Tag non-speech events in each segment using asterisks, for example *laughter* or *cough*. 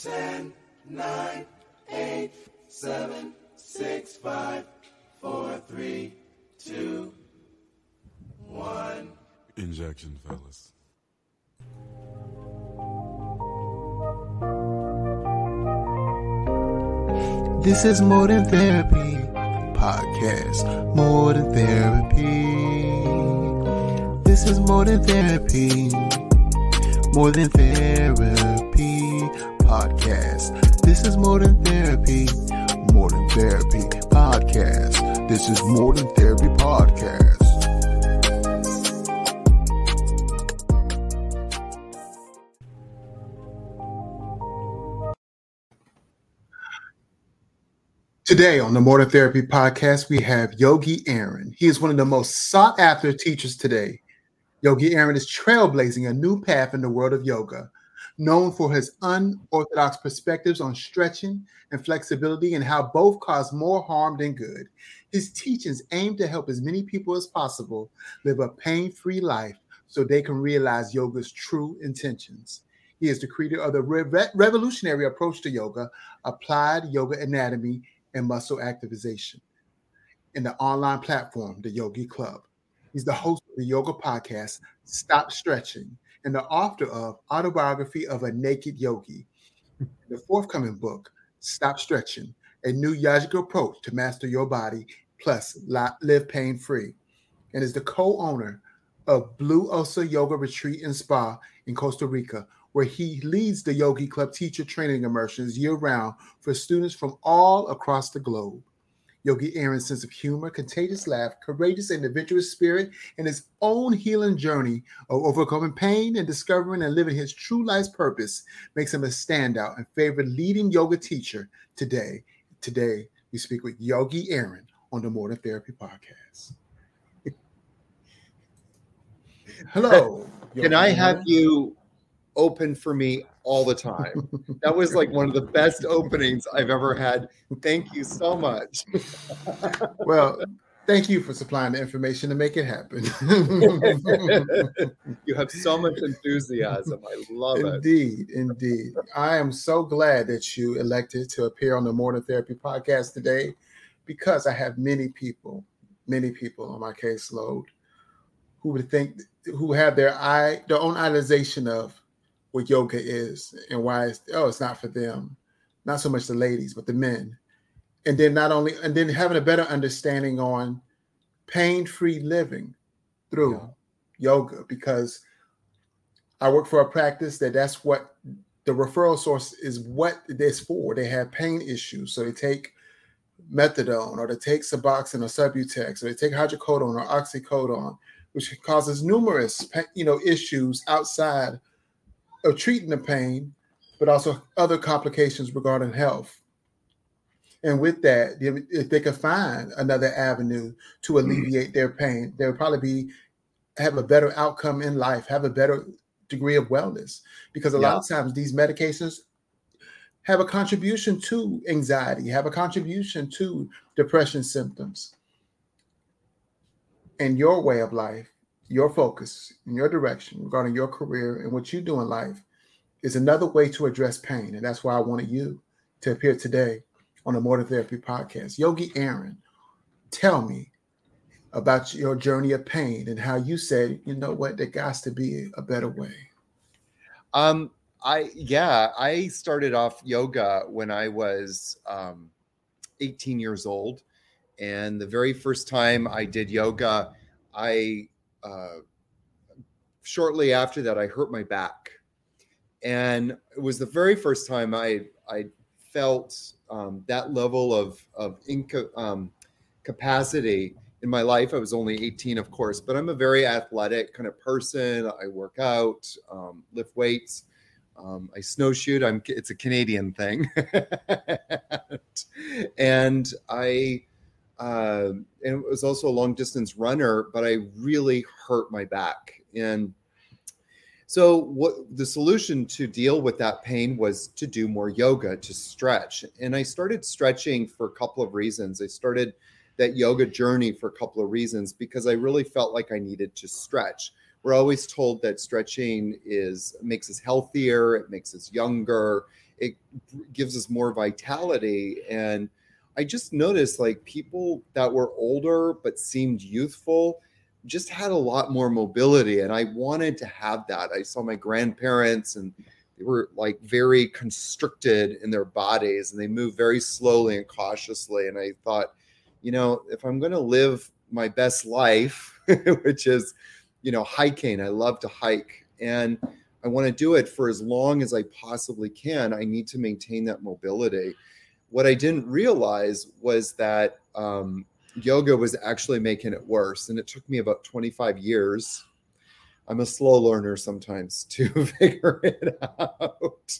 10, 9, 8, 7, 6, 5, 4, 3, 2, 1. Injection, fellas. This is More Than Therapy podcast. More Than Therapy. This is More Than Therapy. More Than Therapy podcast. This is More Than Therapy. More Than Therapy podcast. This is More Than Therapy podcast. Today on the More Than Therapy podcast, we have Yogi Aaron. He is one of the most sought after teachers today. Yogi Aaron is trailblazing a new path in the world of yoga, known for his unorthodox perspectives on stretching and flexibility and how both cause more harm than good. His teachings aim to help as many people as possible live a pain free life so they can realize yoga's true intentions. He is the creator of the re- revolutionary approach to yoga, applied yoga anatomy and muscle activation in the online platform, the Yogi Club. He's the host of the yoga podcast, Stop Stretching, and the author of Autobiography of a Naked Yogi. The forthcoming book, Stop Stretching, a new yogic approach to master your body plus live pain free, and is the co owner of Blue Osa Yoga Retreat and Spa in Costa Rica, where he leads the Yogi Club teacher training immersions year round for students from all across the globe. Yogi Aaron's sense of humor, contagious laugh, courageous and adventurous spirit, and his own healing journey of overcoming pain and discovering and living his true life's purpose makes him a standout and favorite leading yoga teacher today. Today, we speak with Yogi Aaron on the More Than Therapy podcast. *laughs* Hello. Can I have you open for me all the time. that was like one of the best openings I've ever had. Thank you so much. *laughs* well, thank you for supplying the information to make it happen. *laughs* you have so much enthusiasm. I love indeed, it. Indeed, indeed. I am so glad that you elected to appear on the Than Therapy podcast today because I have many people, many people on my caseload who would think who have their eye their own idealization of what yoga is and why it's oh it's not for them. Not so much the ladies but the men. And then not only and then having a better understanding on pain-free living through yeah. yoga because i work for a practice that that's what the referral source is what it's for. They have pain issues so they take methadone or they take suboxone or subutex or they take hydrocodone or oxycodone which causes numerous you know issues outside of treating the pain, but also other complications regarding health. And with that, if they could find another avenue to mm. alleviate their pain, they would probably be have a better outcome in life, have a better degree of wellness. Because a yeah. lot of times these medications have a contribution to anxiety, have a contribution to depression symptoms. And your way of life your focus and your direction regarding your career and what you do in life is another way to address pain. And that's why I wanted you to appear today on the Than Therapy podcast. Yogi Aaron, tell me about your journey of pain and how you said, you know what, there has to be a better way. Um, I yeah, I started off yoga when I was um, 18 years old, and the very first time I did yoga, I uh, shortly after that, I hurt my back, and it was the very first time I I felt um, that level of of inca- um, capacity in my life. I was only 18, of course, but I'm a very athletic kind of person. I work out, um, lift weights. Um, I snowshoed. I'm. It's a Canadian thing, *laughs* and I uh, and it was also a long distance runner, but I really hurt my back. And so, what the solution to deal with that pain was to do more yoga, to stretch. And I started stretching for a couple of reasons. I started that yoga journey for a couple of reasons because I really felt like I needed to stretch. We're always told that stretching is makes us healthier, it makes us younger, it gives us more vitality and i just noticed like people that were older but seemed youthful just had a lot more mobility and i wanted to have that i saw my grandparents and they were like very constricted in their bodies and they moved very slowly and cautiously and i thought you know if i'm going to live my best life *laughs* which is you know hiking i love to hike and I want to do it for as long as I possibly can. I need to maintain that mobility. What I didn't realize was that um, yoga was actually making it worse. And it took me about 25 years. I'm a slow learner sometimes *laughs* to figure it out.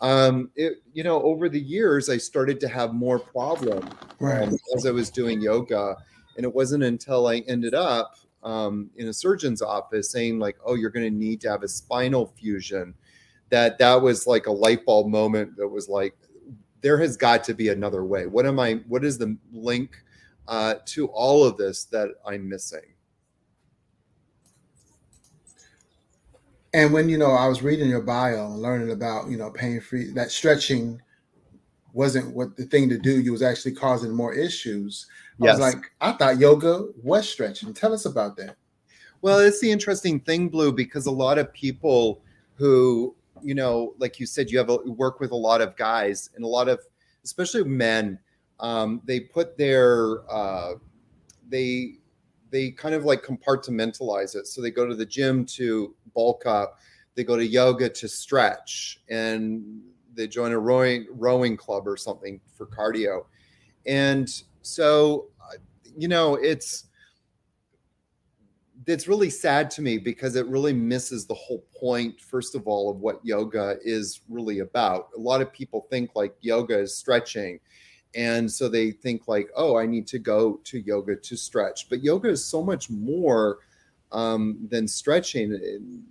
Um, it, you know, over the years, I started to have more problems Right. um, as I was doing yoga. And it wasn't until I ended up um, in a surgeon's office saying like, "Oh, you're going to need to have a spinal fusion," that that was like a light bulb moment. That was like, there has got to be another way. What am I? What is the link uh, to all of this that I'm missing? And when you know, I was reading your bio and learning about you know pain free that stretching wasn't what the thing to do. You was actually causing more issues. I Yes. was like, I thought yoga was stretching. Tell us about that. Well, it's the interesting thing, Blue, because a lot of people who, you know, like you said, you have a, work with a lot of guys and a lot of, especially men, um, they put their, uh, they, they kind of like compartmentalize it. So they go to the gym to bulk up, they go to yoga to stretch, and they join a rowing rowing club or something for cardio. And so, uh, you know, it's it's really sad to me because it really misses the whole point first of all of what yoga is really about. A lot of people think like yoga is stretching and so they think like oh i need to go to yoga to stretch. But yoga is so much more um, than stretching.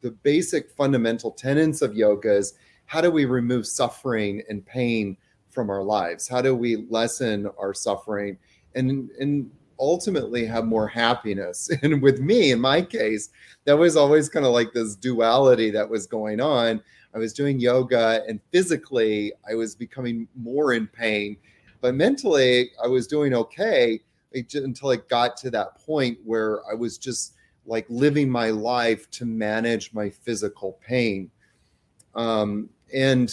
The basic fundamental tenets of yoga is how do we remove suffering and pain from our lives? How do we lessen our suffering? And and ultimately have more happiness. *laughs* And with me, in my case, that was always kind of like this duality that was going on. I was doing yoga and physically I was becoming more in pain, but mentally I was doing okay until it got to that point where I was just like living my life to manage my physical pain. Um, and,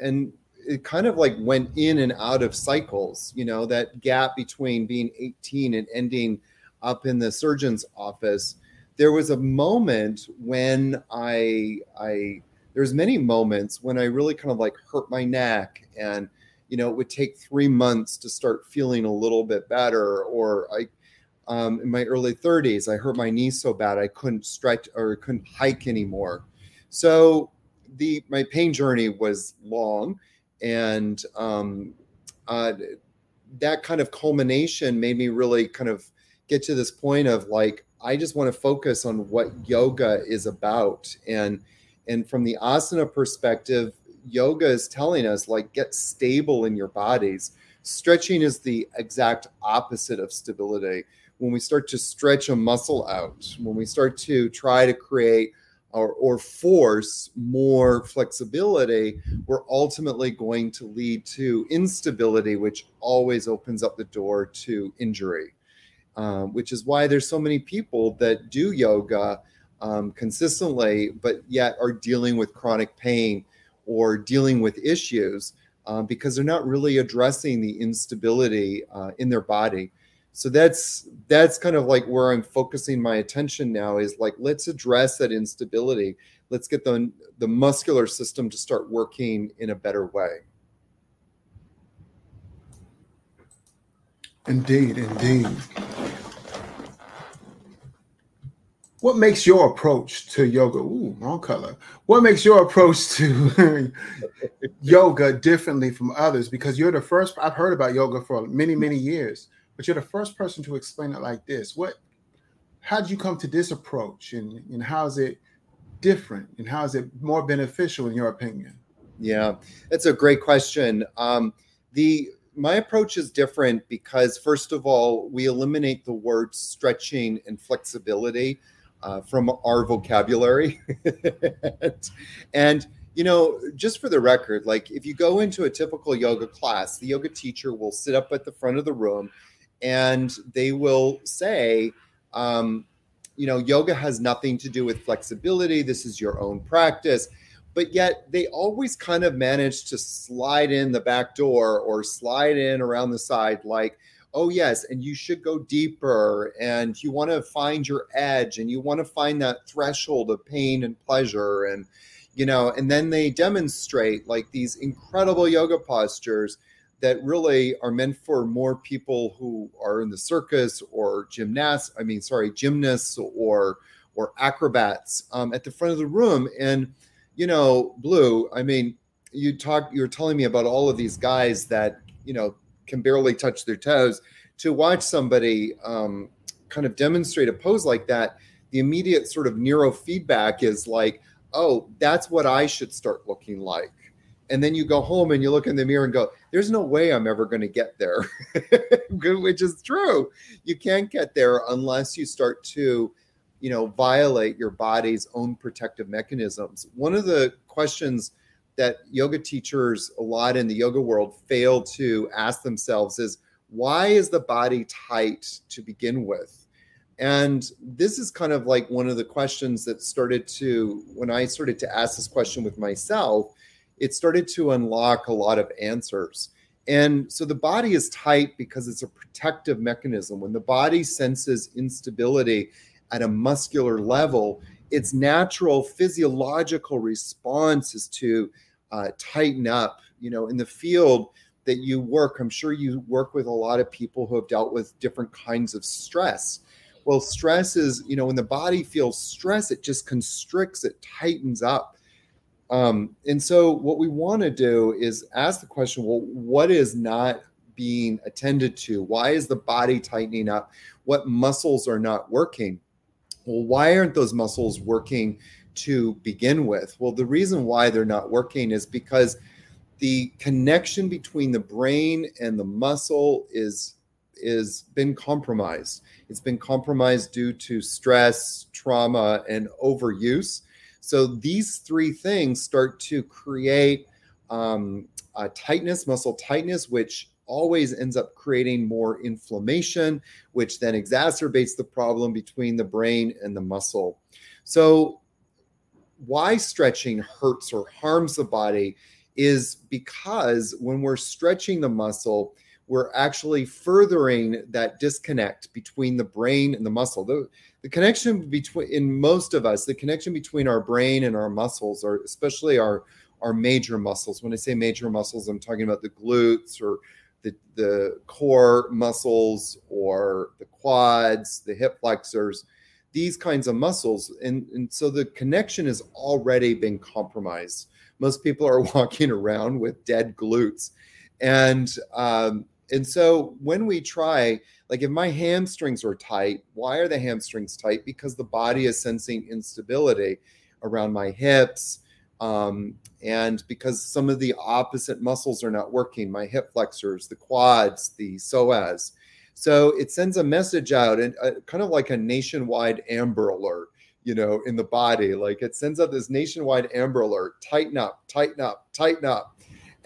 and it kind of like went in and out of cycles you know that gap between being 18 and ending up in the surgeon's office. There was a moment when i i there's many moments when i really kind of like hurt my neck and you know it would take three months to start feeling a little bit better or i um, in my early 30s i hurt my knee so bad i couldn't stretch or couldn't hike anymore. So the my pain journey was long and um, uh, that kind of culmination made me really kind of get to this point of like i just want to focus on what yoga is about. And and from the asana perspective yoga is telling us like get stable in your bodies. Stretching is the exact opposite of stability. When we start to stretch a muscle out when we start to try to create or, or force more flexibility we're ultimately going to lead to instability, which always opens up the door to injury. Um, which is why there's so many people that do yoga um, consistently, but yet are dealing with chronic pain or dealing with issues uh, because they're not really addressing the instability uh, in their body. So that's that's kind of like where I'm focusing my attention now is like let's address that instability. Let's get the the muscular system to start working in a better way. Indeed, indeed. What makes your approach to yoga? Ooh, wrong color. What makes your approach to *laughs* yoga differently from others? Because you're the first. I've heard about yoga for many, many years, but you're the first person to explain it like this. What? How did you come to this approach, and and how is it different, and how is it more beneficial in your opinion? Yeah, that's a great question. Um, the my approach is different because first of all, we eliminate the words stretching and flexibility uh, from our vocabulary, *laughs* and you know, just for the record, like if you go into a typical yoga class, the yoga teacher will sit up at the front of the room and they will say, um, you know, yoga has nothing to do with flexibility. This is your own practice. But yet they always kind of manage to slide in the back door or slide in around the side, like, oh, yes, and you should go deeper and you want to find your edge and you want to find that threshold of pain and pleasure. And, you know, and then they demonstrate like these incredible yoga postures that really are meant for more people who are in the circus or gymnasts. I mean, sorry, gymnasts or or acrobats um, at the front of the room. And you know, Blue. I mean, you talk. You're telling me about all of these guys that you know can barely touch their toes. To watch somebody um, kind of demonstrate a pose like that, the immediate sort of neurofeedback is like, oh, that's what I should start looking like. And then you go home and you look in the mirror and go, there's no way I'm ever going to get there, *laughs* which is true. You can't get there unless you start to, you know, violate your body's own protective mechanisms. One of the questions that yoga teachers a lot in the yoga world fail to ask themselves is why is the body tight to begin with? And this is kind of like one of the questions that started to, when I started to ask this question with myself, it started to unlock a lot of answers. And so the body is tight because it's a protective mechanism. When the body senses instability at a muscular level, its natural physiological response is to uh, tighten up. You know, in the field that you work, I'm sure you work with a lot of people who have dealt with different kinds of stress well, stress is, you know, when the body feels stress, it just constricts, it tightens up. Um, and so, what we want to do is ask the question well, what is not being attended to? Why is the body tightening up? What muscles are not working? Well, why aren't those muscles working to begin with? Well, the reason why they're not working is because the connection between the brain and the muscle is is been compromised. It's been compromised due to stress, trauma, and overuse. So these three things start to create um, tightness, muscle tightness, which always ends up creating more inflammation, which then exacerbates the problem between the brain and the muscle. So, why stretching hurts or harms the body is because when we're stretching the muscle, we're actually furthering that disconnect between the brain and the muscle. The, the connection between, in most of us, the connection between our brain and our muscles, or especially our, our major muscles. When I say major muscles, I'm talking about the glutes or the, the core muscles or the quads, the hip flexors, these kinds of muscles. And, and so the connection has already been compromised. Most people are *laughs* walking around with dead glutes. And um, and so when we try, like if my hamstrings are tight, why are the hamstrings tight? Because the body is sensing instability around my hips. Um, and because some of the opposite muscles are not working, my hip flexors, the quads, the psoas. So it sends a message out and uh, kind of like a nationwide amber alert, you know, in the body. Like it sends out this nationwide amber alert tighten up, tighten up, tighten up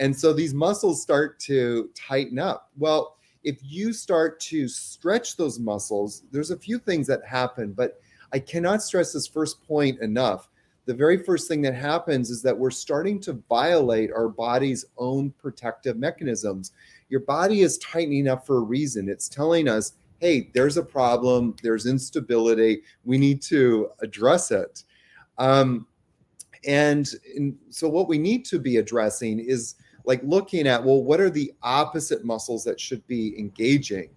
and so these muscles start to tighten up. Well, if you start to stretch those muscles, there's a few things that happen, but I cannot stress this first point enough. The very first thing that happens is that we're starting to violate our body's own protective mechanisms. Your body is tightening up for a reason. It's telling us, hey, there's a problem, there's instability, we need to address it. Um, and, and so, what we need to be addressing is like looking at well what are the opposite muscles that should be engaging?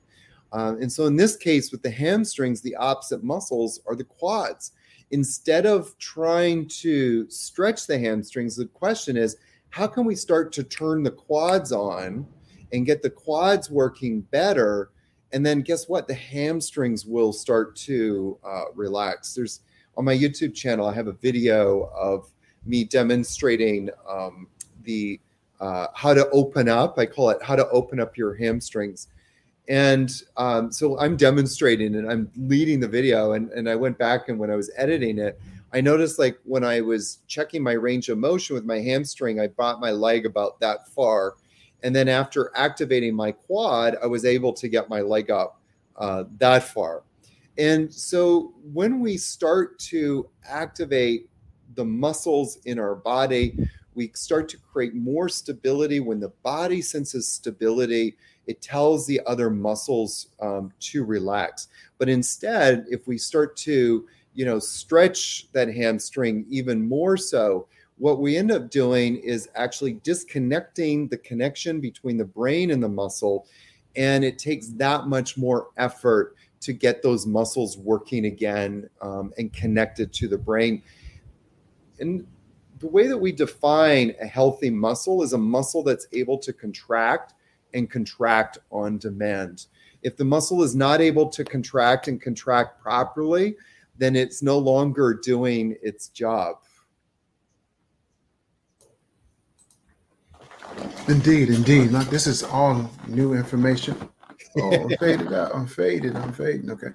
Uh, and so in this case with the hamstrings the opposite muscles are the quads. Instead of trying to stretch the hamstrings the question is how can we start to turn the quads on and get the quads working better? And then guess what? The hamstrings will start to uh, relax. There's on my youtube channel i have a video of me demonstrating um, the uh, how to open up. I call it how to open up your hamstrings. And um, so I'm demonstrating and I'm leading the video. And, and I went back and when I was editing it, I noticed like when I was checking my range of motion with my hamstring, I brought my leg about that far. And then after activating my quad, I was able to get my leg up uh, that far. And so when we start to activate the muscles in our body, we start to create more stability. When the body senses stability, it tells the other muscles um, to relax. But instead, if we start to, you know, stretch that hamstring even more so, what we end up doing is actually disconnecting the connection between the brain and the muscle. And it takes that much more effort to get those muscles working again um, and connected to the brain. And the way that we define a healthy muscle is a muscle that's able to contract and contract on demand. If the muscle is not able to contract and contract properly, then it's no longer doing its job. Indeed, indeed. Now, this is all new information. Oh, I'm *laughs* faded out. I'm faded. I'm fading. Okay.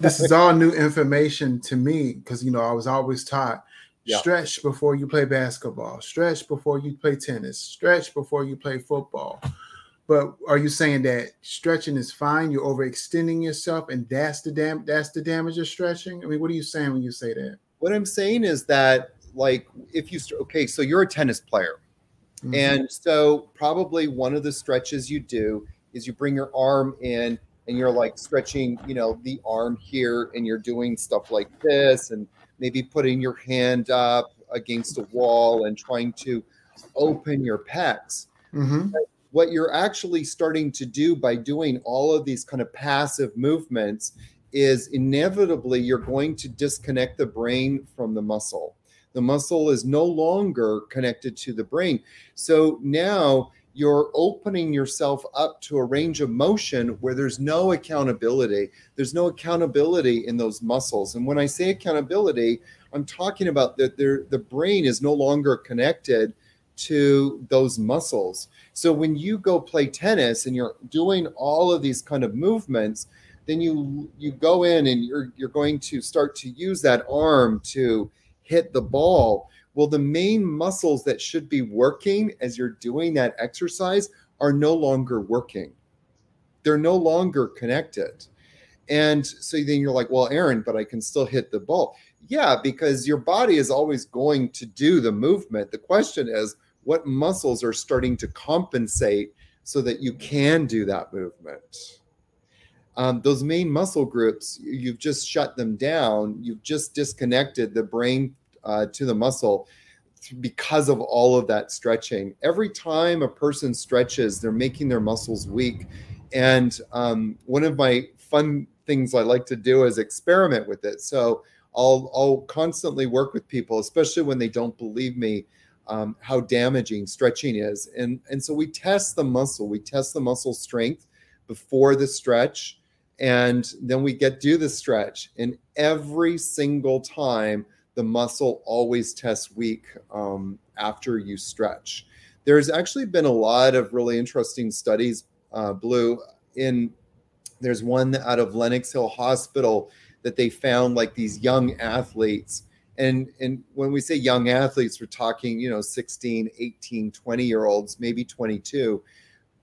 This is all new information to me because, you know, I was always taught yeah. Stretch before you play basketball. Stretch before you play tennis. Stretch before you play football. But are you saying that stretching is fine? You're overextending yourself, and that's the dam- that's the damage of stretching. I mean, what are you saying when you say that? What I'm saying is that, like, if you st- okay, so you're a tennis player, mm-hmm. and so probably one of the stretches you do is you bring your arm in and you're like stretching, you know, the arm here, and you're doing stuff like this, and maybe putting your hand up against a wall and trying to open your pecs. Mm-hmm. What you're actually starting to do by doing all of these kind of passive movements is inevitably you're going to disconnect the brain from the muscle. The muscle is no longer connected to the brain. So now you're opening yourself up to a range of motion where there's no accountability. There's no accountability in those muscles. And when I say accountability, I'm talking about that the brain is no longer connected to those muscles. So when you go play tennis and you're doing all of these kind of movements, then you you go in and you're you're going to start to use that arm to hit the ball well, the main muscles that should be working as you're doing that exercise are no longer working. They're no longer connected. And so then you're like, well, Aaron, but I can still hit the ball. Yeah, because your body is always going to do the movement. The question is, what muscles are starting to compensate so that you can do that movement? Um, those main muscle groups, you've just shut them down. You've just disconnected the brain uh, to the muscle because of all of that stretching. Every time a person stretches, they're making their muscles weak. And um, one of my fun things I like to do is experiment with it. So I'll, I'll constantly work with people, especially when they don't believe me, um, how damaging stretching is. And, and so we test the muscle, we test the muscle strength before the stretch. And then we get do the stretch. And every single time, the muscle always tests weak um, after you stretch. There's actually been a lot of really interesting studies, uh, Blue. In there's one out of Lenox Hill Hospital that they found like these young athletes. And, and when we say young athletes, we're talking, you know, 16, 18, 20 year olds, maybe 22.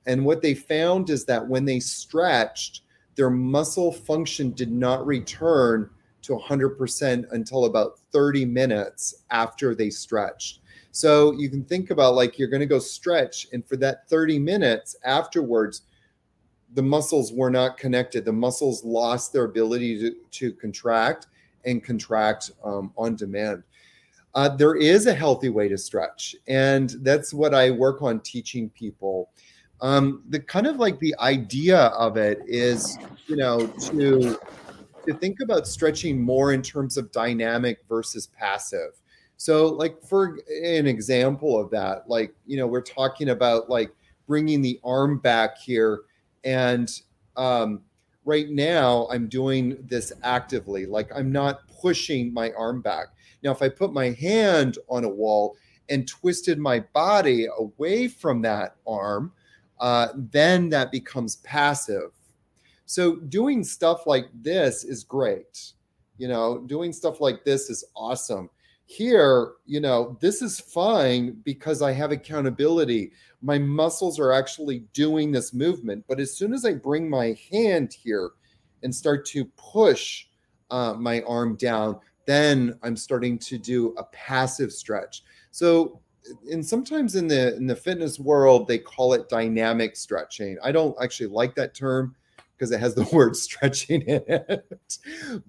And what they found is that when they stretched, their muscle function did not return to 100% until about 30 minutes after they stretched. So you can think about like you're going to go stretch, and for that 30 minutes afterwards, the muscles were not connected. The muscles lost their ability to, to contract and contract um, on demand. Uh, there is a healthy way to stretch, and that's what I work on teaching people. Um, the kind of like the idea of it is, you know, to to think about stretching more in terms of dynamic versus passive. So, like for an example of that, like you know, we're talking about like bringing the arm back here, and um, right now I'm doing this actively. Like I'm not pushing my arm back. Now, if I put my hand on a wall and twisted my body away from that arm, uh, then that becomes passive so doing stuff like this is great. You know, doing stuff like this is awesome. here, you know, this is fine because I have accountability. My muscles are actually doing this movement. But as soon as I bring my hand here and start to push uh, my arm down, then I'm starting to do a passive stretch. So, and sometimes in the in the fitness world, they call it dynamic stretching. I don't actually like that term because it has the *laughs* word stretching in it.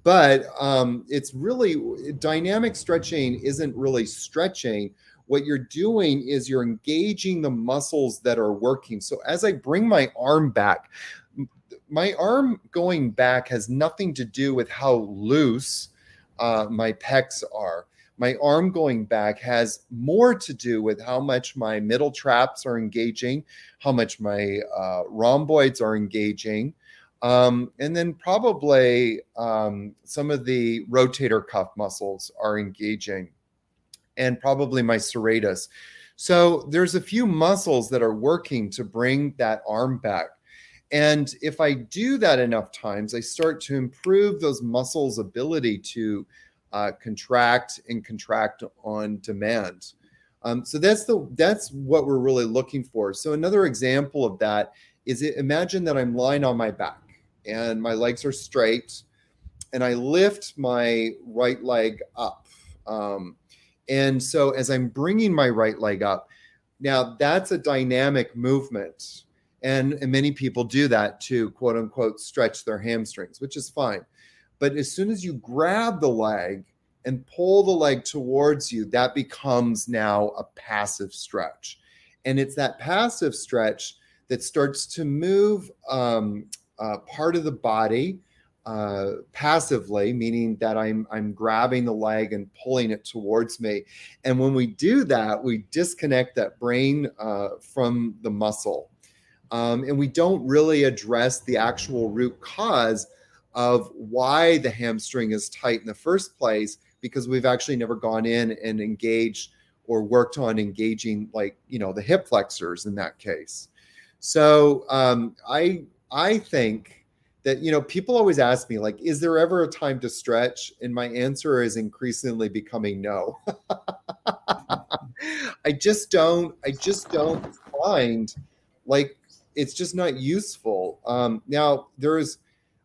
But um, it's really dynamic stretching isn't really stretching. What you're doing is you're engaging the muscles that are working. So as I bring my arm back, my arm going back has nothing to do with how loose uh, my pecs are. My arm going back has more to do with how much my middle traps are engaging, how much my uh, rhomboids are engaging, um, and then probably um, some of the rotator cuff muscles are engaging, and probably my serratus. So there's a few muscles that are working to bring that arm back. And if I do that enough times, I start to improve those muscles' ability to uh, contract and contract on demand. Um, so that's the that's what we're really looking for. So another example of that is it, imagine that I'm lying on my back and my legs are straight, and I lift my right leg up. Um, and so as I'm bringing my right leg up, now that's a dynamic movement. And, and many people do that to quote unquote stretch their hamstrings, which is fine. But as soon as you grab the leg and pull the leg towards you, that becomes now a passive stretch. And it's that passive stretch that starts to move um, uh, part of the body uh, passively, meaning that I'm I'm grabbing the leg and pulling it towards me. And when we do that, we disconnect that brain uh, from the muscle, um, and we don't really address the actual root cause of why the hamstring is tight in the first place because we've actually never gone in and engaged or worked on engaging like you know the hip flexors in that case. So um, I I think that you know people always ask me like is there ever a time to stretch? And my answer is increasingly becoming no. *laughs* I just don't i just don't find like it's just not useful. Um now there's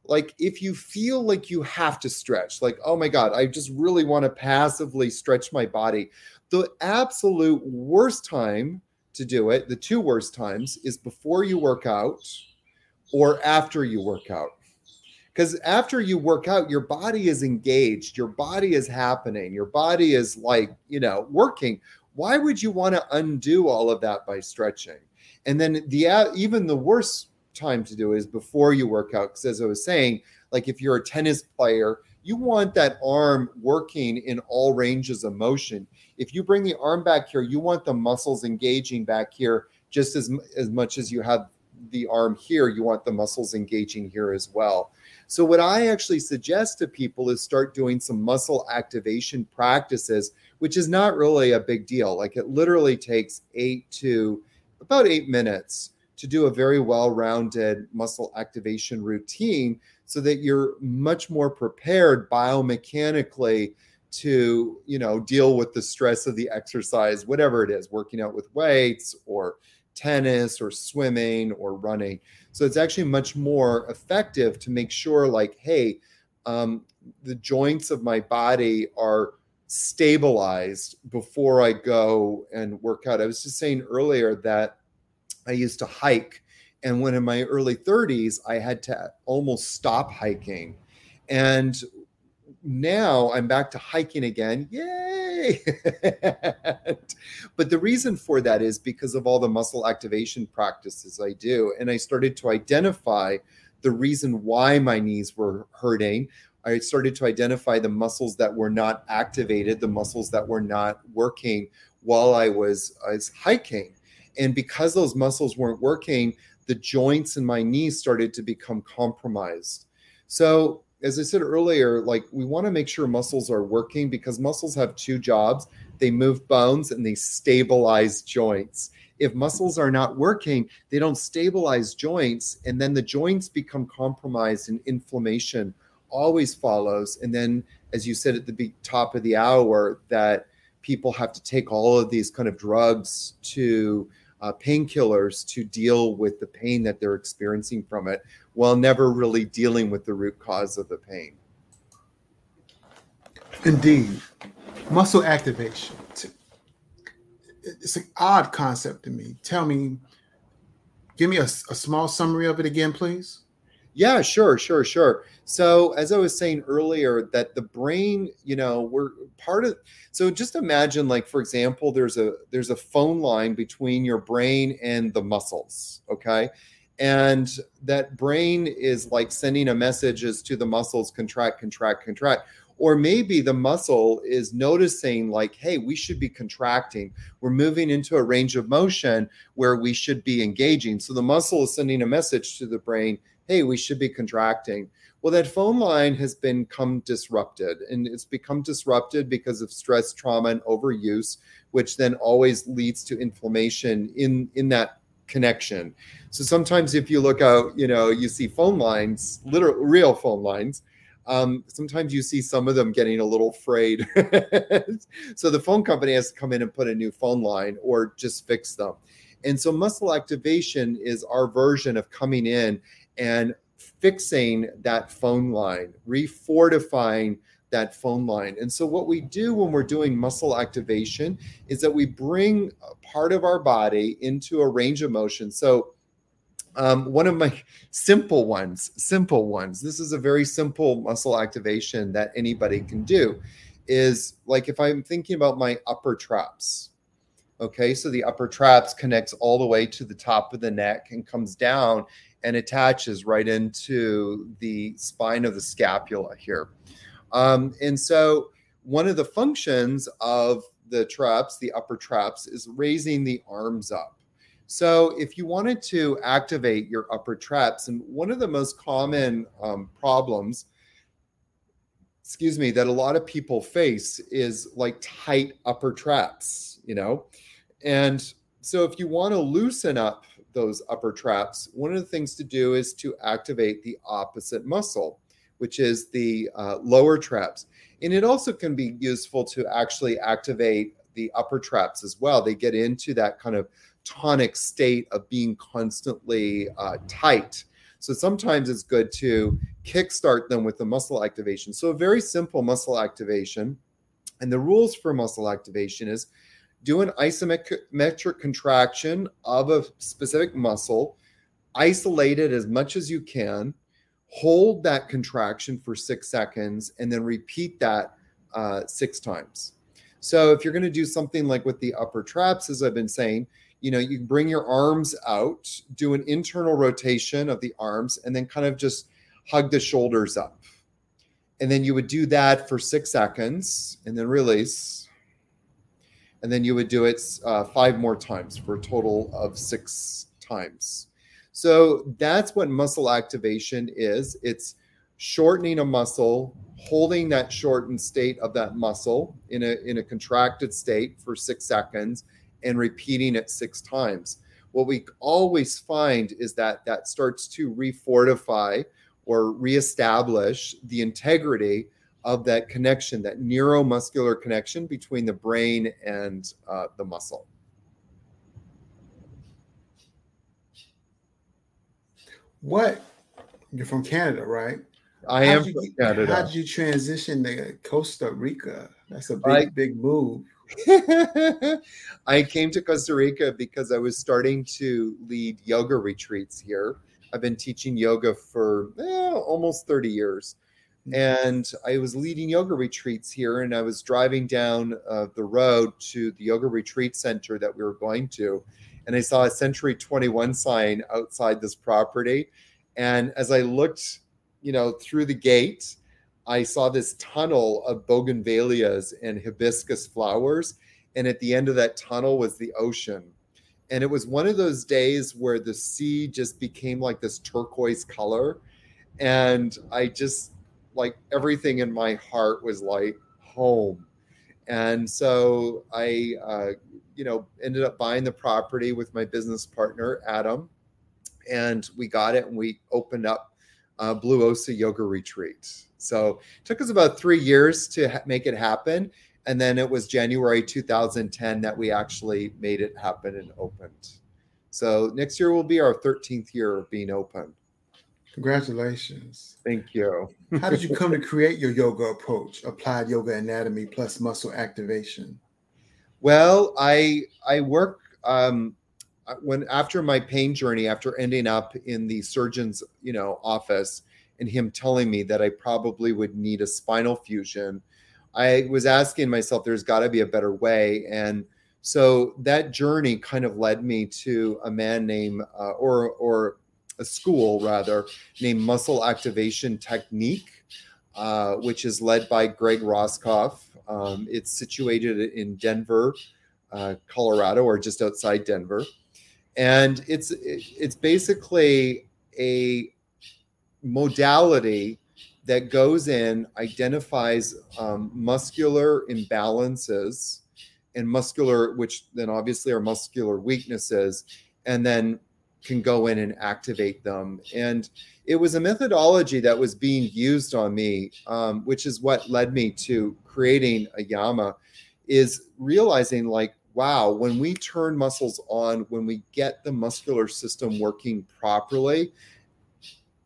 like if you feel like you have to stretch like oh my god i just really want to passively stretch my body the absolute worst time to do it the two worst times is before you work out or after you work out. Because after you work out, your body is engaged, your body is happening, your body is like, you know, working. Why would you want to undo all of that by stretching? And then the uh, even the worst time to do is before you work out. Because as I was saying, like if you're a tennis player, you want that arm working in all ranges of motion. If you bring the arm back here, you want the muscles engaging back here just as, as much as you have the arm here, you want the muscles engaging here as well. So, what I actually suggest to people is start doing some muscle activation practices, which is not really a big deal. Like it literally takes eight to about eight minutes to do a very well rounded muscle activation routine so that you're much more prepared biomechanically to you know deal with the stress of the exercise whatever it is working out with weights or tennis or swimming or running. So it's actually much more effective to make sure, like, hey, um, the joints of my body are stabilized before I go and work out. I was just saying earlier that I used to hike. And when in my early 30s, I had to almost stop hiking. And now I'm back to hiking again. Yay! *laughs* but the reason for that is because of all the muscle activation practices I do. And I started to identify the reason why my knees were hurting. I started to identify the muscles that were not activated, the muscles that were not working while I was, I was hiking. And because those muscles weren't working, the joints in my knees started to become compromised. So as I said earlier, like we want to make sure muscles are working because muscles have two jobs they move bones and they stabilize joints. If muscles are not working, they don't stabilize joints, and then the joints become compromised and inflammation always follows. And then as you said at the top of the hour, that people have to take all of these kind of drugs to uh, painkillers to deal with the pain that they're experiencing from it while never really dealing with the root cause of the pain. Indeed. Muscle activation. It's an odd concept to me. Tell me, give me a, a small summary of it again, please. Yeah, sure, sure, sure. So, as I was saying earlier, that the brain, you know, we're part of. So, just imagine, like for example, there's a there's a phone line between your brain and the muscles. Okay, and that brain is like sending a message as to the muscles, contract, contract, contract. Or maybe the muscle is noticing, like, hey, we should be contracting. We're moving into a range of motion where we should be engaging. So the muscle is sending a message to the brain hey, we should be contracting. Well, that phone line has become disrupted, and it's become disrupted because of stress, trauma, and overuse, which then always leads to inflammation in in that connection. So sometimes, if you look out, you know, you see phone lines, literal real phone lines. Um, sometimes you see some of them getting a little frayed. *laughs* so the phone company has to come in and put a new phone line or just fix them. And so muscle activation is our version of coming in and fixing that phone line, refortifying that phone line. And so, what we do when we're doing muscle activation is that we bring part of our body into a range of motion. So, um, one of my simple ones, simple ones, this is a very simple muscle activation that anybody can do, is like if I'm thinking about my upper traps. Okay, so the upper traps connects all the way to the top of the neck and comes down and attaches right into the spine of the scapula here. Um, and so, one of the functions of the traps, the upper traps, is raising the arms up. So, if you wanted to activate your upper traps, and one of the most common um, problems, excuse me, that a lot of people face is like tight upper traps, you know? And so, if you want to loosen up those upper traps, one of the things to do is to activate the opposite muscle, which is the uh, lower traps. And it also can be useful to actually activate the upper traps as well. They get into that kind of tonic state of being constantly uh, tight. So sometimes it's good to kickstart them with the muscle activation. So a very simple muscle activation. And the rules for muscle activation is do an isometric contraction of a specific muscle, isolate it as much as you can, hold that contraction for six seconds, and then repeat that uh, six times. So if you're going to do something like with the upper traps, as I've been saying, you know, you bring your arms out, do an internal rotation of the arms, and then kind of just hug the shoulders up. And then you would do that for six seconds and then release and then you would do it uh, five more times for a total of six times. So that's what muscle activation is. It's shortening a muscle, holding that shortened state of that muscle in a in a contracted state for six seconds, and repeating it six times. What we always find is that that starts to refortify or reestablish the integrity of that connection, that neuromuscular connection between the brain and uh, the muscle. What? You're from Canada, right? I how'd am you, from Canada. How did you transition to Costa Rica? That's a big, I, big move. *laughs* I came to Costa Rica because I was starting to lead yoga retreats here. I've been teaching yoga for eh, almost 30 years. Mm-hmm. and I was leading yoga retreats here, and I was driving down uh, the road to the yoga retreat center that we were going to, and I saw a Century 21 sign outside this property, and as I looked, you know, through the gate, I saw this tunnel of bougainvilleas and hibiscus flowers, and at the end of that tunnel was the ocean. And it was one of those days where the sea just became like this turquoise color. And I just like everything in my heart was like home. And so I, uh, you know, ended up buying the property with my business partner, Adam. And we got it and we opened up uh, Blue Osa Yoga Retreat. So it took us about three years to ha- make it happen. And then it was January 2010 that we actually made it happen and opened. So next year will be our 13th year of being open. Congratulations. Thank you. How did you come to *laughs* create your yoga approach, applied yoga anatomy plus muscle activation? Well, I I work um, when after my pain journey, after ending up in the surgeon's you know office, and him telling me that I probably would need a spinal fusion, I was asking myself, there's got to be a better way, and so that journey kind of led me to a man named uh, or or a school rather named Muscle Activation Technique, uh, which is led by Greg Roskopf. Um, it's situated in Denver, uh, Colorado, or just outside Denver, and it's it's basically a modality that goes in, identifies um, muscular imbalances and muscular, which then obviously are muscular weaknesses, and then can go in and activate them. And it was a methodology that was being used on me, um, which is what led me to creating Ayama, is realizing like, wow, when we turn muscles on, when we get the muscular system working properly,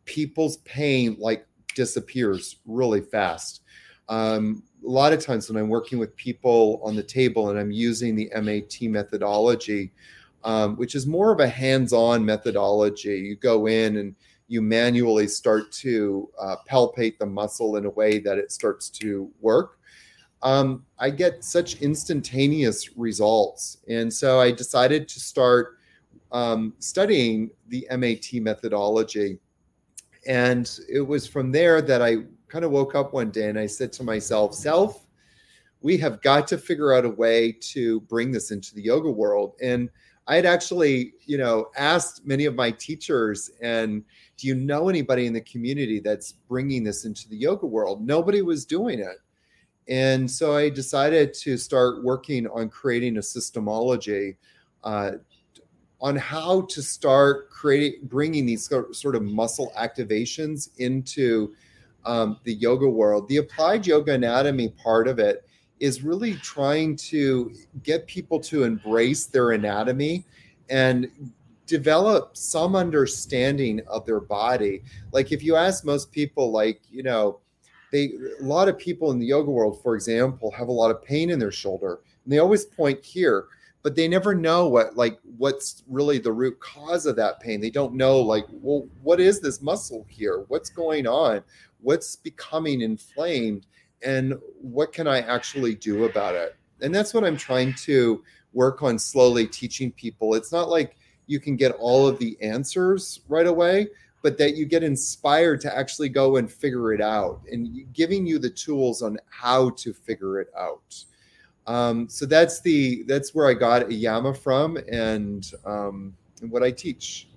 people's pain like disappears really fast. Um, a lot of times when I'm working with people on the table and I'm using the MAT methodology, um, which is more of a hands-on methodology, you go in and you manually start to uh, palpate the muscle in a way that it starts to work. Um, I get such instantaneous results, and so I decided to start um, studying the MAT methodology. And it was from there that I kind of woke up one day and I said to myself, Self, we have got to figure out a way to bring this into the yoga world. And I had actually, you know, asked many of my teachers, and do you know anybody in the community that's bringing this into the yoga world? Nobody was doing it. And so I decided to start working on creating a systemology uh, on how to start creating, bringing these sort of muscle activations into um, the yoga world. The applied yoga anatomy part of it is really trying to get people to embrace their anatomy and develop some understanding of their body. Like if you ask most people, like, you know, they a lot of people in the yoga world, for example, have a lot of pain in their shoulder. And they always point here, but they never know what like what's really the root cause of that pain. They don't know like, well, what is this muscle here? What's going on? what's becoming inflamed and what can I actually do about it? And that's what I'm trying to work on slowly teaching people. It's not like you can get all of the answers right away, but that you get inspired to actually go and figure it out and giving you the tools on how to figure it out. Um, so that's the that's where I got Ayama from and um, and what I teach.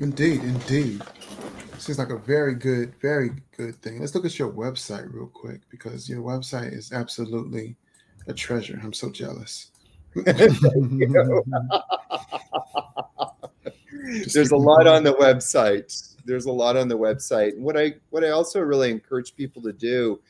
Indeed, indeed. Seems like a very good, very good thing. Let's look at your website real quick because your website is absolutely a treasure. I'm so jealous. There's a lot on the website. There's a lot on the website. And what I what I also really encourage people to do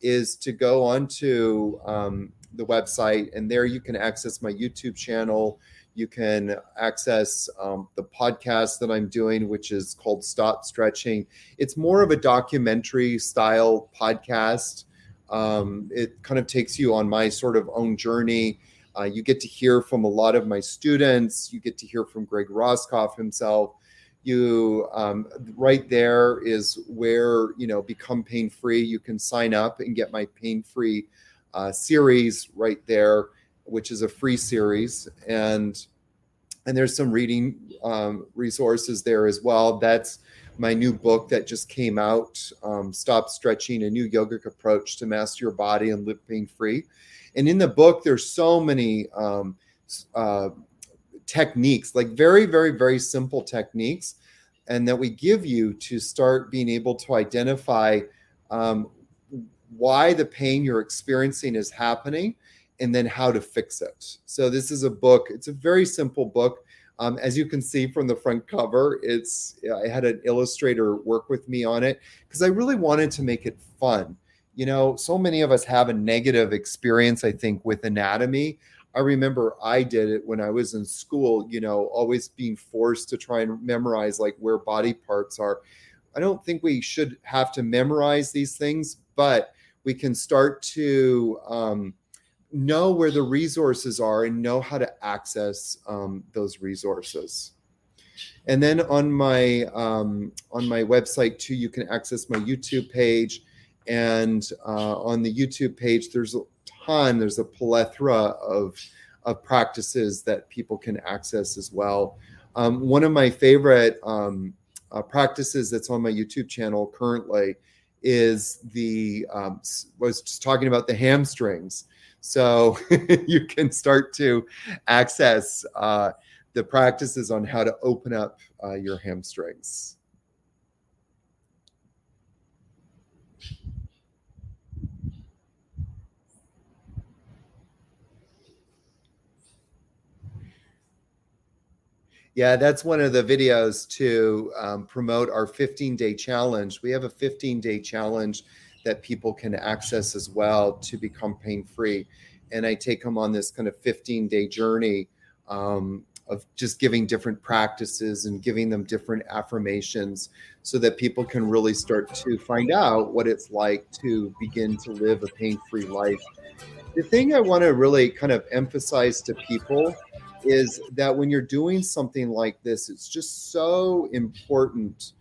is to go onto um, the website, and there you can access my YouTube channel you can access um, the podcast that I'm doing, which is called Stop Stretching. It's more of a documentary style podcast. Um, it kind of takes you on my sort of own journey. Uh, you get to hear from a lot of my students. You get to hear from Greg Roskopf himself. You um, right there is where you know become pain free. You can sign up and get my pain free uh, series right there which is a free series, and and there's some reading um, resources there as well. That's my new book that just came out, um, "Stop Stretching: A New Yogic Approach to Master Your Body and Live Pain Free." And in the book, there's so many um, uh, techniques, like very, very, very simple techniques, and that we give you to start being able to identify um, why the pain you're experiencing is happening and then how to fix it. So this is a book. It's a very simple book. Um, as you can see from the front cover, it's I had an illustrator work with me on it because I really wanted to make it fun. You know, so many of us have a negative experience, I think, with anatomy. I remember I did it when I was in school, you know, always being forced to try and memorize like where body parts are. I don't think we should have to memorize these things, but we can start to um, know where the resources are and know how to access um, those resources. And then on my um, on my website too, you can access my YouTube page, and uh, on the YouTube page, there's a ton, there's a plethora of of practices that people can access as well. Um, one of my favorite um, uh, practices that's on my YouTube channel currently is the um, was just talking about the hamstrings so *laughs* you can start to access uh, the practices on how to open up uh, your hamstrings. Yeah, that's one of the videos to um, promote our 15 day challenge. We have a 15 day challenge that people can access as well to become pain free. And I take them on this kind of 15 day journey um, of just giving different practices and giving them different affirmations so that people can really start to find out what it's like to begin to live a pain free life. The thing I want to really kind of emphasize to people is that when you're doing something like this, it's just so important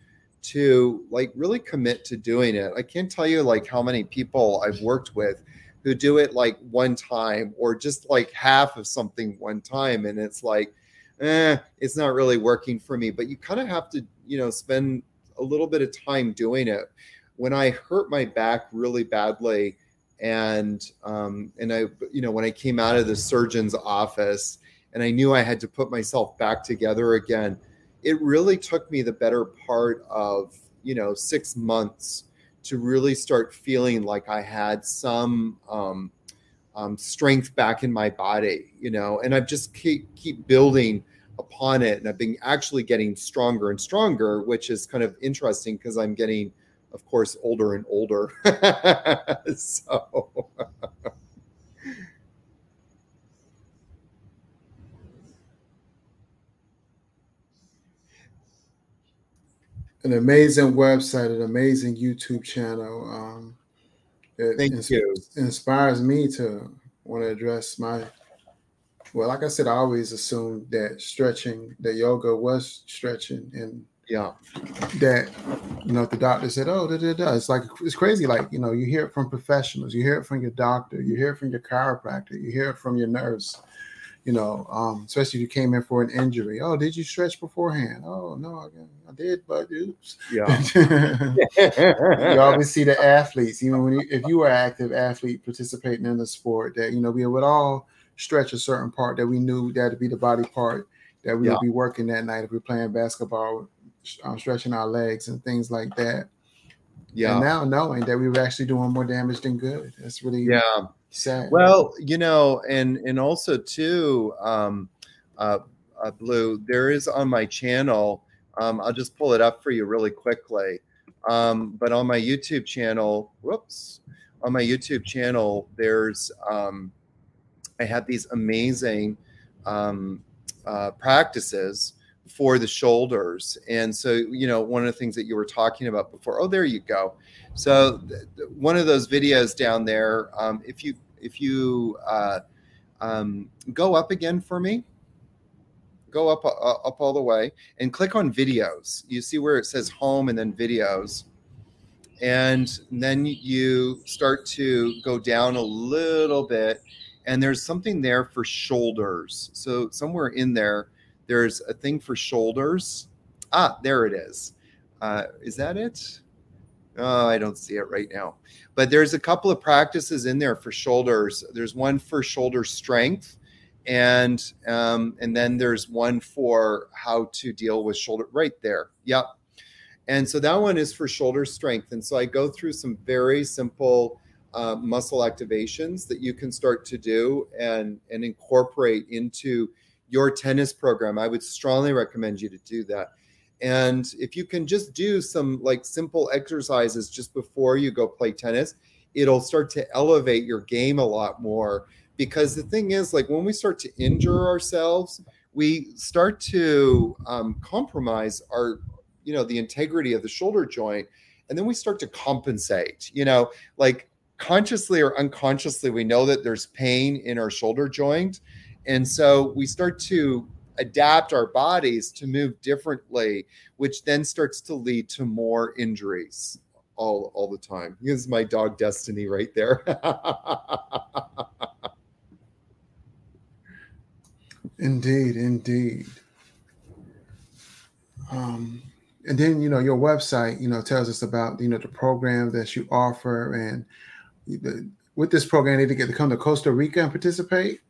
to like really commit to doing it. I can't tell you like how many people I've worked with who do it like one time or just like half of something one time and it's like eh it's not really working for me but you kind of have to you know spend a little bit of time doing it when i hurt my back really badly and um and i you know when i came out of the surgeon's office and i knew i had to put myself back together again it really took me the better part of you know six months to really start feeling like i had some um, um, strength back in my body you know and i've just keep keep building upon it and i've been actually getting stronger and stronger which is kind of interesting because i'm getting of course older and older. *laughs* So *laughs* an amazing website, an amazing YouTube channel. Um, it Thank ins- you. inspires me to want to address my. Well, like I said, I always assumed that stretching, that yoga was stretching, and yeah that you know the doctor said, "Oh, da, da, da." it's like it's crazy." Like you know, you hear it from professionals, you hear it from your doctor, you hear it from your chiropractor, you hear it from your nurse. You know, um, especially if you came in for an injury. Oh, did you stretch beforehand? Oh no, I, I did, but oops. yeah *laughs* you always see the athletes, even when you, if you were an active athlete participating in the sport, that you know we would all stretch a certain part that we knew that to be the body part that we Yeah. would be working that night if we're playing basketball, um, stretching our legs and things like that. yeah And now knowing that we were actually doing more damage than good, that's really yeah sad. Well, you know, and and also too, um, uh, uh, Blue, there is on my channel. Um, I'll just pull it up for you really quickly. Um, but on my YouTube channel, whoops, on my YouTube channel, there's um, I had these amazing um, uh, practices for the shoulders, and so you know, one of the things that you were talking about before. Oh, there you go. So th- th- one of those videos down there, um, if you if you uh, um, go up again for me, go up uh, up all the way and click on videos. You see where it says home and then videos, and then you start to go down a little bit, and there's something there for shoulders. So somewhere in there, there's a thing for shoulders. Ah, there it is. Uh, is that it? Oh, I don't see it right now. But there's a couple of practices in there for shoulders. There's one for shoulder strength, and um, and then there's one for how to deal with shoulder right there. Yep. And so that one is for shoulder strength. And so I go through some very simple uh, muscle activations that you can start to do and and incorporate into your tennis program, I would strongly recommend you to do that. And if you can just do some like simple exercises just before you go play tennis, it'll start to elevate your game a lot more. Because the thing is, like when we start to injure ourselves, we start to um, compromise our, you know, the integrity of the shoulder joint. And then we start to compensate, you know, like consciously or unconsciously, we know that there's pain in our shoulder joint. And so we start to adapt our bodies to move differently, which then starts to lead to more injuries all all the time. Here's my dog Destiny right there. *laughs* indeed, indeed. Um, and then you know your website, you know, tells us about you know the program that you offer, and the, with this program, they need to get to come to Costa Rica and participate.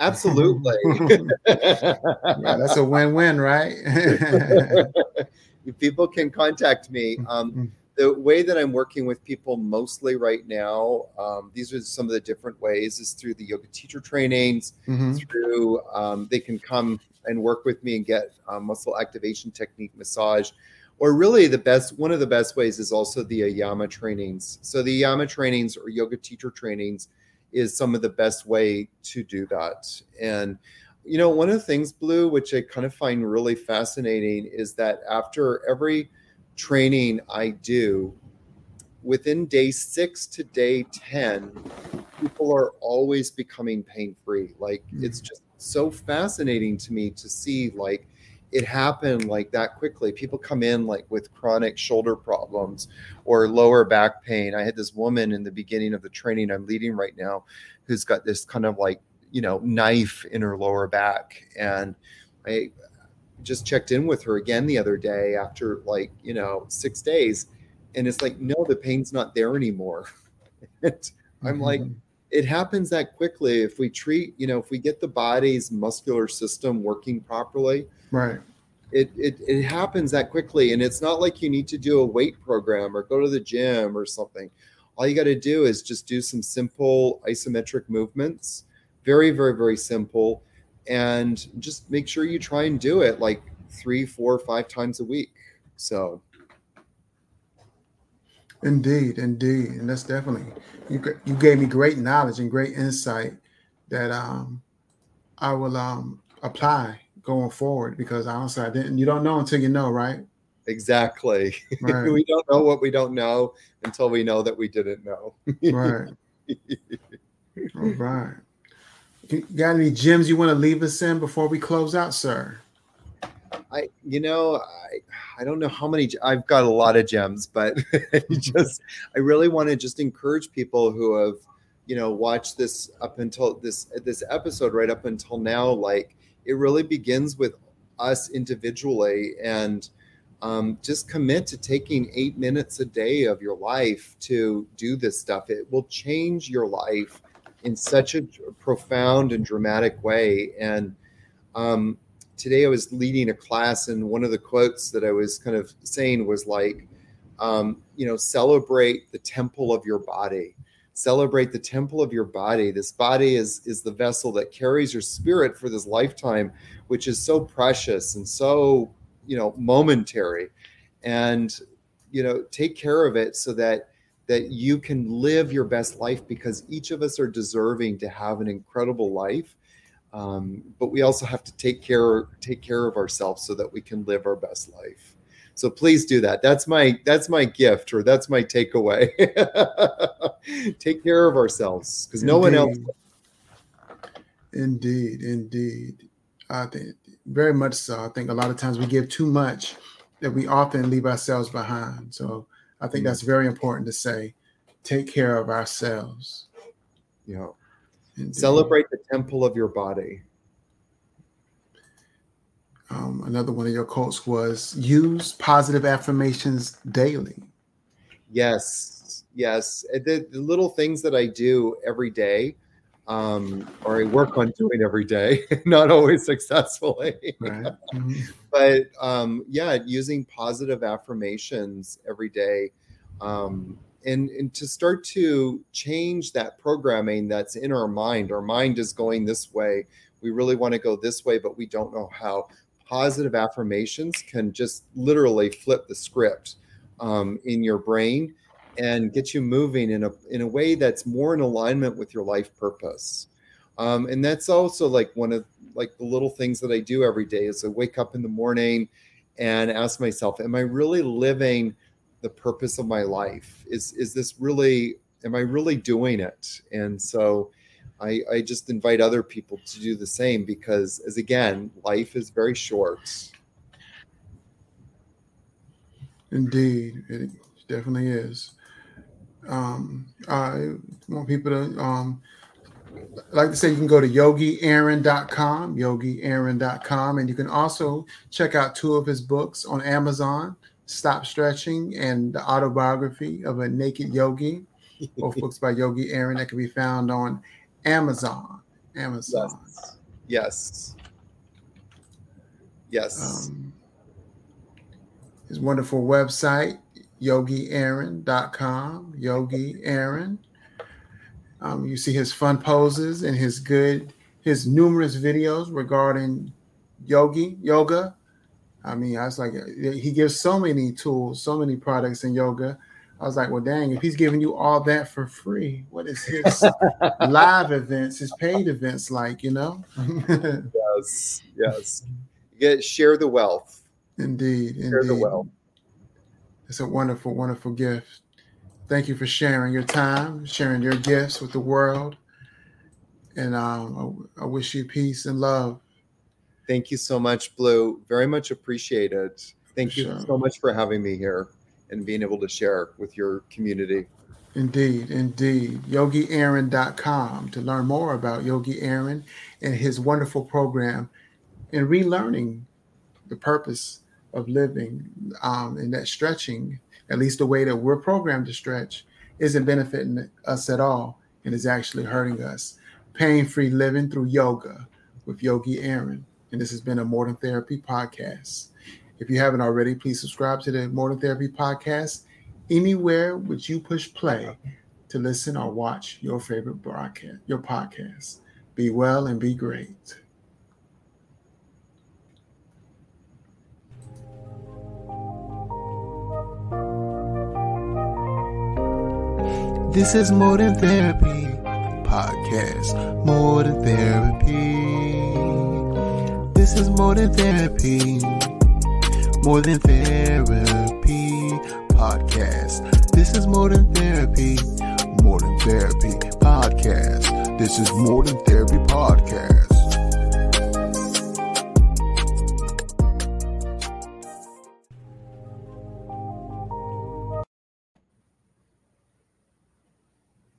Absolutely. *laughs* yeah, that's a win-win, right? *laughs* People can contact me. Um, Mm-hmm. the way that I'm working with people mostly right now, um, these are some of the different ways, is through the yoga teacher trainings, Mhm. through um, they can come and work with me and get um, muscle activation technique massage. Or really, the best one of the best ways is also the Ayama trainings. So the Ayama trainings or yoga teacher trainings is some of the best way to do that. And you know, one of the things, Blue, which I kind of find really fascinating, is that after every training I do, within day six to day 10, people are always becoming pain free. Like it's mm-hmm. just so fascinating to me to see like it happened like that quickly. People come in like with chronic shoulder problems or lower back pain. I had this woman in the beginning of the training I'm leading right now who's got this kind of like, you know, knife in her lower back. And I just checked in with her again the other day after like, you know, six days. And it's like, no, the pain's not there anymore. *laughs* I'm like, Mhm. It happens that quickly if we treat, you know, if we get the body's muscular system working properly, right. it, it it happens that quickly and it's not like you need to do a weight program or go to the gym or something. All you got to do is just do some simple isometric movements very very very simple and just make sure you try and do it like three four five times a week. So Indeed, indeed, and that's definitely you. You gave me great knowledge and great insight that um I will um apply going forward because honestly, I didn't. You don't know until you know, right? exactly *laughs* Right. we don't know what we don't know until we know that we didn't know right. *laughs* All right. You got any gems you want to leave us in before we close out, sir? I, you know, I, I don't know how many. I've got a lot of gems, but *laughs* just, I really want to just encourage people who have, you know, watched this up until this this episode right up until now. Like, it really begins with us individually, and um, just commit to taking eight minutes a day of your life to do this stuff. It will change your life in such a profound and dramatic way, and um, today I was leading a class, and one of the quotes that I was kind of saying was like, um, you know, celebrate the temple of your body. Celebrate the temple of your body. This body is is the vessel that carries your spirit for this lifetime, which is so precious and so you know momentary. And you know, take care of it so that that you can live your best life because each of us are deserving to have an incredible life um, but we also have to take care take care of ourselves so that we can live our best life so please do that that's my that's my gift or that's my takeaway *laughs* take care of ourselves because no one else Indeed, indeed. I think very much so. I think a lot of times we give too much that we often leave ourselves behind. So I think that's very important to say. Take care of ourselves. you know Indeed. celebrate the temple of your body Um, another one of your quotes was use positive affirmations daily. Yes, yes. Uh, The, the little things that I do every day, um, or I work on doing every day, *laughs* not always successfully, Right. *laughs* Mhm. but um, yeah, using positive affirmations every day, um, and and to start to change that programming that's in our mind. Our mind is going this way. we really want to go this way, but we don't know how. Positive affirmations can just literally flip the script um, in your brain and get you moving in a in a way that's more in alignment with your life purpose. Um, and that's also like one of like the little things that I do every day is I wake up in the morning and ask myself, am I really living the purpose of my life? Is is this really am I really doing it? And so I, I just invite other people to do the same because as again, life is very short. Indeed, it definitely is. Um, I want people to um, like to say you can go to yogiaaron.com, yogiaaron.com, and you can also check out two of his books on Amazon, Stop Stretching and the Autobiography of a Naked Yogi, both *laughs* books by Yogi Aaron that can be found on Amazon. Amazon. Yes. Yes. yes. Um, his wonderful website, yogiaaron.com, Yogi Aaron. Um, you see his fun poses and his good, his numerous videos regarding yogi, yoga. I mean, I was like, he gives so many tools, so many products in yoga. I was like, well, dang, if he's giving you all that for free, what is his *laughs* live events, his paid events like, you know? *laughs* yes, yes. Get share the wealth. Indeed, share indeed. the wealth. It's a wonderful, wonderful gift. Thank you for sharing your time, sharing your gifts with the world. And um, I, I wish you peace and love. Thank you so much, Blue. Very much appreciated. Thank for you sure. so much for having me here and being able to share with your community. Indeed, indeed. YogiAaron.com to learn more about Yogi Aaron and his wonderful program and relearning the purpose of living um, and that stretching at least the way that we're programmed to stretch, isn't benefiting us at all and is actually hurting us. Pain free living through yoga with Yogi Aaron. And this has been a More Than Therapy podcast. If you haven't already, please subscribe to the More Than Therapy podcast anywhere which you push play to listen or watch your favorite broadcast, your podcast. Be well and be great. This is More Than Therapy podcast. More Than Therapy. This is More Than Therapy. More Than Therapy podcast. This is More Than Therapy. More Than Therapy podcast. This is More Than Therapy podcast.